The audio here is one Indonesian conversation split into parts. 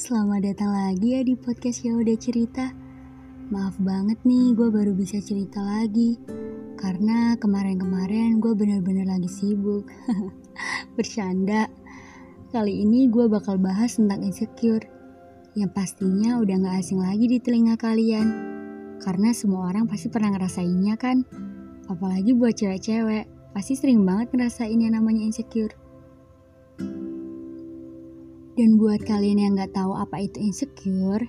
selamat datang lagi ya di podcast Ya Udah Cerita. Maaf banget nih, gue baru bisa cerita lagi. Karena kemarin-kemarin gue bener-bener lagi sibuk. Bercanda. Kali ini gue bakal bahas tentang insecure. Yang pastinya udah gak asing lagi di telinga kalian. Karena semua orang pasti pernah ngerasainnya kan. Apalagi buat cewek-cewek, pasti sering banget ngerasain yang namanya insecure. Dan buat kalian yang gak tahu apa itu insecure,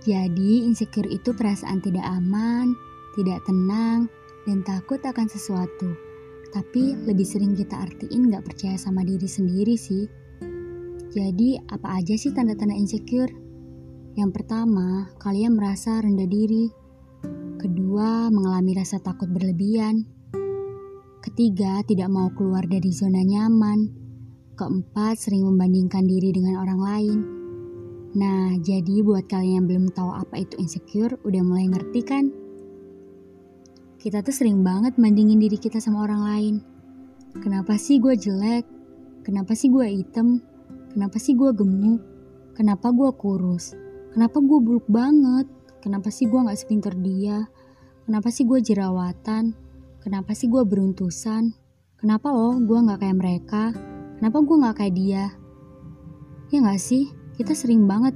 jadi insecure itu perasaan tidak aman, tidak tenang, dan takut akan sesuatu. Tapi lebih sering kita artiin gak percaya sama diri sendiri sih. Jadi apa aja sih tanda-tanda insecure? Yang pertama, kalian merasa rendah diri. Kedua, mengalami rasa takut berlebihan. Ketiga, tidak mau keluar dari zona nyaman. Keempat, sering membandingkan diri dengan orang lain. Nah, jadi buat kalian yang belum tahu apa itu insecure, udah mulai ngerti kan? Kita tuh sering banget bandingin diri kita sama orang lain. Kenapa sih gue jelek? Kenapa sih gue hitam? Kenapa sih gue gemuk? Kenapa gue kurus? Kenapa gue buruk banget? Kenapa sih gue gak sepinter dia? Kenapa sih gue jerawatan? Kenapa sih gue beruntusan? Kenapa loh gue gak kayak mereka? Kenapa gue gak kayak dia? Ya gak sih? Kita sering banget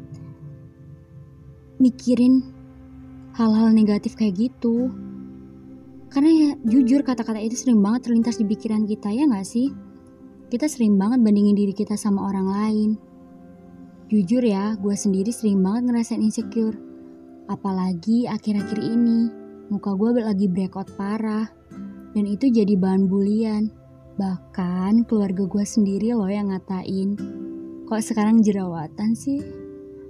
mikirin hal-hal negatif kayak gitu. Karena ya jujur kata-kata itu sering banget terlintas di pikiran kita ya gak sih? Kita sering banget bandingin diri kita sama orang lain. Jujur ya, gue sendiri sering banget ngerasain insecure. Apalagi akhir-akhir ini, muka gue lagi breakout parah. Dan itu jadi bahan bulian. Bahkan keluarga gue sendiri loh yang ngatain, kok sekarang jerawatan sih?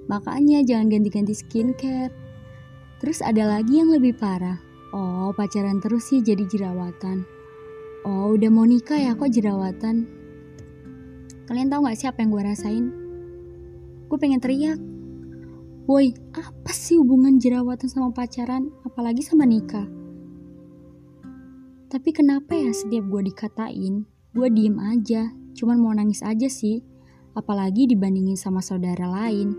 Makanya jangan ganti-ganti skincare. Terus ada lagi yang lebih parah. Oh, pacaran terus sih jadi jerawatan. Oh, udah mau nikah ya kok jerawatan? Kalian tahu gak sih apa yang gue rasain? Gue pengen teriak. Woi, apa sih hubungan jerawatan sama pacaran, apalagi sama nikah? Tapi kenapa ya setiap gue dikatain, gue diem aja, cuman mau nangis aja sih. Apalagi dibandingin sama saudara lain.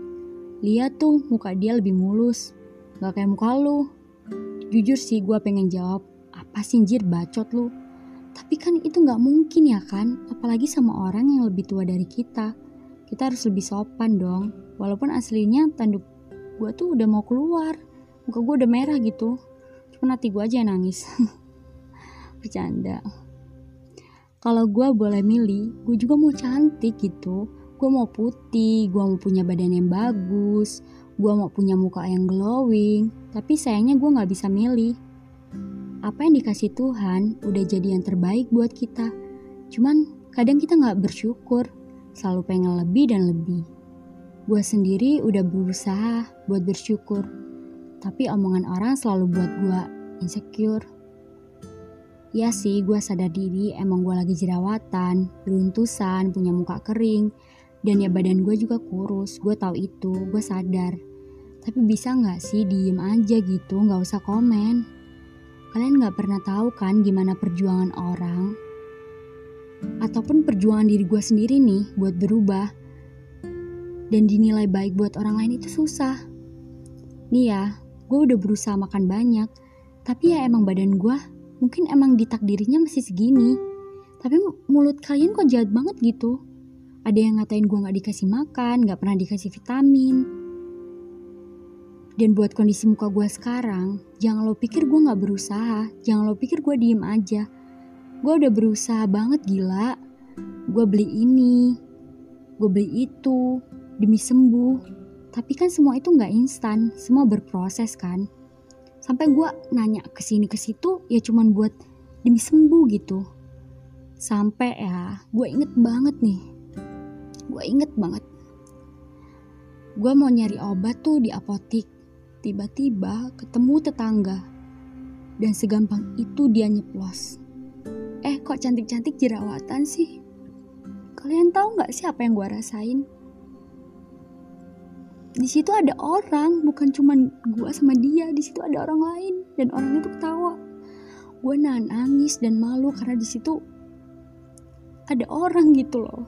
Lihat tuh muka dia lebih mulus, gak kayak muka lu. Jujur sih gue pengen jawab, apa sih jir bacot lu? Tapi kan itu gak mungkin ya kan, apalagi sama orang yang lebih tua dari kita. Kita harus lebih sopan dong, walaupun aslinya tanduk gue tuh udah mau keluar. Muka gue udah merah gitu, cuman hati gue aja yang nangis. bercanda. Kalau gue boleh milih gue juga mau cantik gitu. Gue mau putih gue mau punya badan yang bagus gue mau punya muka yang glowing. Tapi sayangnya gue gak bisa milih. Apa yang dikasih Tuhan udah jadi yang terbaik buat kita. Cuman kadang kita gak bersyukur selalu pengen lebih dan lebih. Gue sendiri udah berusaha buat bersyukur. Tapi omongan orang selalu buat gue insecure Ya sih, gue sadar diri emang gue lagi jerawatan, beruntusan, punya muka kering, dan ya badan gue juga kurus. Gue tahu itu, gue sadar. Tapi bisa nggak sih diem aja gitu, nggak usah komen. Kalian nggak pernah tahu kan gimana perjuangan orang, ataupun perjuangan diri gue sendiri nih buat berubah dan dinilai baik buat orang lain itu susah. Nih ya, gue udah berusaha makan banyak, tapi ya emang badan gue mungkin emang ditakdirinya masih segini. Tapi mulut kalian kok jahat banget gitu. Ada yang ngatain gue gak dikasih makan, gak pernah dikasih vitamin. Dan buat kondisi muka gue sekarang, jangan lo pikir gue gak berusaha, jangan lo pikir gue diem aja. Gue udah berusaha banget gila. Gue beli ini, gue beli itu, demi sembuh. Tapi kan semua itu gak instan, semua berproses kan sampai gue nanya ke sini ke situ ya cuman buat demi sembuh gitu. Sampai ya gue inget banget nih. Gue inget banget. Gue mau nyari obat tuh di apotik. Tiba-tiba ketemu tetangga. Dan segampang itu dia nyeplos. Eh kok cantik-cantik jerawatan sih? Kalian tahu nggak sih apa yang gue rasain di situ ada orang bukan cuma gue sama dia di situ ada orang lain dan orang itu ketawa. Gue nangis dan malu karena di situ ada orang gitu loh.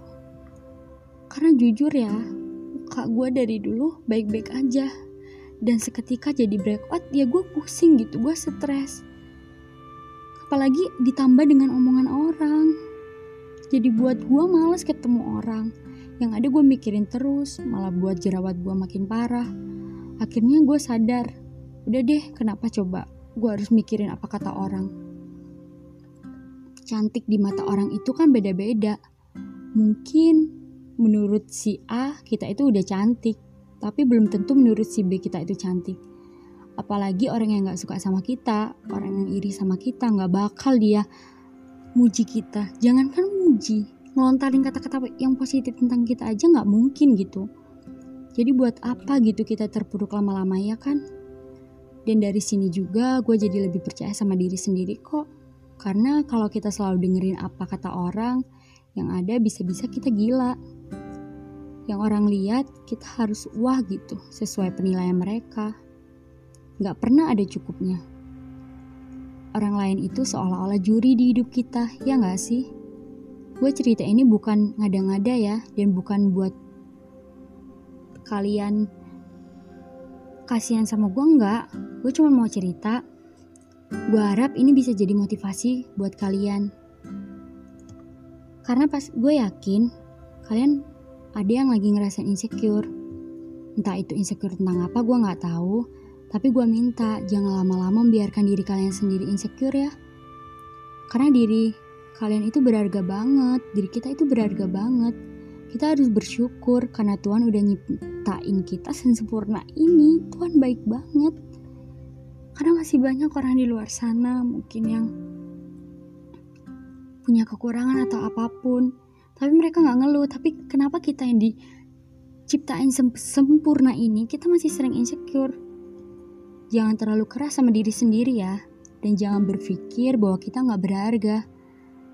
Karena jujur ya muka gue dari dulu baik-baik aja. Dan seketika jadi breakout ya gue pusing gitu gue stres. Apalagi ditambah dengan omongan orang. Jadi buat gue males ketemu orang yang ada gue mikirin terus malah buat jerawat gue makin parah akhirnya gue sadar udah deh kenapa coba gue harus mikirin apa kata orang cantik di mata orang itu kan beda-beda mungkin menurut si A kita itu udah cantik, tapi belum tentu menurut si B kita itu cantik. Apalagi orang yang gak suka sama kita, orang yang iri sama kita, gak bakal dia muji kita. Jangankan muji, ngelontarin kata-kata yang positif tentang kita aja gak mungkin gitu. Jadi buat apa gitu kita terpuruk lama-lama ya kan? Dan dari sini juga gue jadi lebih percaya sama diri sendiri kok. Karena kalau kita selalu dengerin apa kata orang, yang ada bisa-bisa kita gila yang orang lihat kita harus wah gitu sesuai penilaian mereka. Gak pernah ada cukupnya. Orang lain itu seolah-olah juri di hidup kita, ya gak sih? Gue cerita ini bukan ngada-ngada ya, dan bukan buat kalian kasihan sama gue enggak. Gue cuma mau cerita. Gue harap ini bisa jadi motivasi buat kalian. Karena pas gue yakin kalian ada yang lagi ngerasain insecure. Entah itu insecure tentang apa gue gak tahu, tapi gue minta jangan lama-lama membiarkan diri kalian sendiri insecure ya. Karena diri kalian itu berharga banget, diri kita itu berharga banget. Kita harus bersyukur karena Tuhan udah nyiptain kita sempurna ini. Tuhan baik banget. Karena masih banyak orang di luar sana mungkin yang punya kekurangan atau apa pun. Tapi mereka nggak ngeluh. Tapi kenapa kita yang diciptain sem sempurna ini? Kita masih sering insecure. Jangan terlalu keras sama diri sendiri ya. Dan jangan berpikir bahwa kita nggak berharga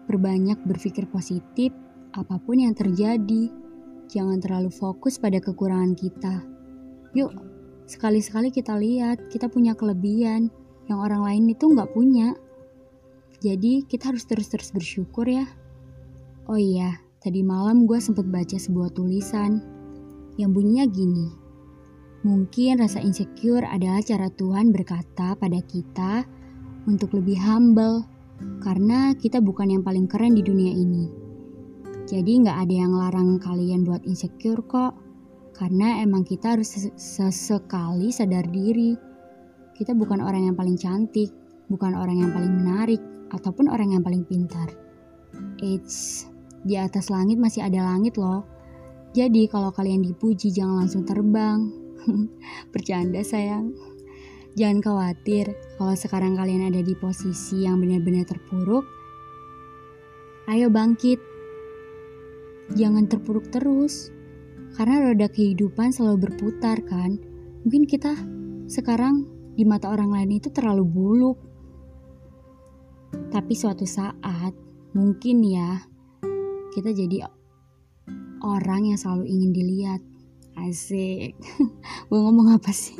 berbanyak berpikir positif apa pun yang terjadi. Jangan terlalu fokus pada kekurangan kita. Yuk sekali-sekali kita lihat kita punya kelebihan. Yang orang lain itu nggak punya. Jadi kita harus terus-terus bersyukur ya. Oh iya Tadi malam gue sempat baca sebuah tulisan yang bunyinya gini. Mungkin rasa insecure adalah cara Tuhan berkata pada kita untuk lebih humble karena kita bukan yang paling keren di dunia ini. Jadi nggak ada yang larang kalian buat insecure kok. Karena emang kita harus sesekali sadar diri. Kita bukan orang yang paling cantik, bukan orang yang paling menarik, ataupun orang yang paling pintar. It's di atas langit masih ada langit loh. Jadi kalau kalian dipuji jangan langsung terbang. Bercanda sayang. Jangan khawatir kalau sekarang kalian ada di posisi yang benar-benar terpuruk. Ayo bangkit. Jangan terpuruk terus. Karena roda kehidupan selalu berputar kan. Mungkin kita sekarang di mata orang lain itu terlalu buluk. Tapi suatu saat mungkin ya kita jadi orang yang selalu ingin dilihat. Asik. Gue ngomong apa sih?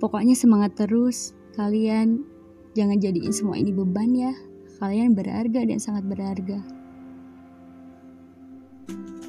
Pokoknya semangat terus. Kalian jangan jadiin semua ini beban ya. Kalian berharga dan sangat berharga. thank you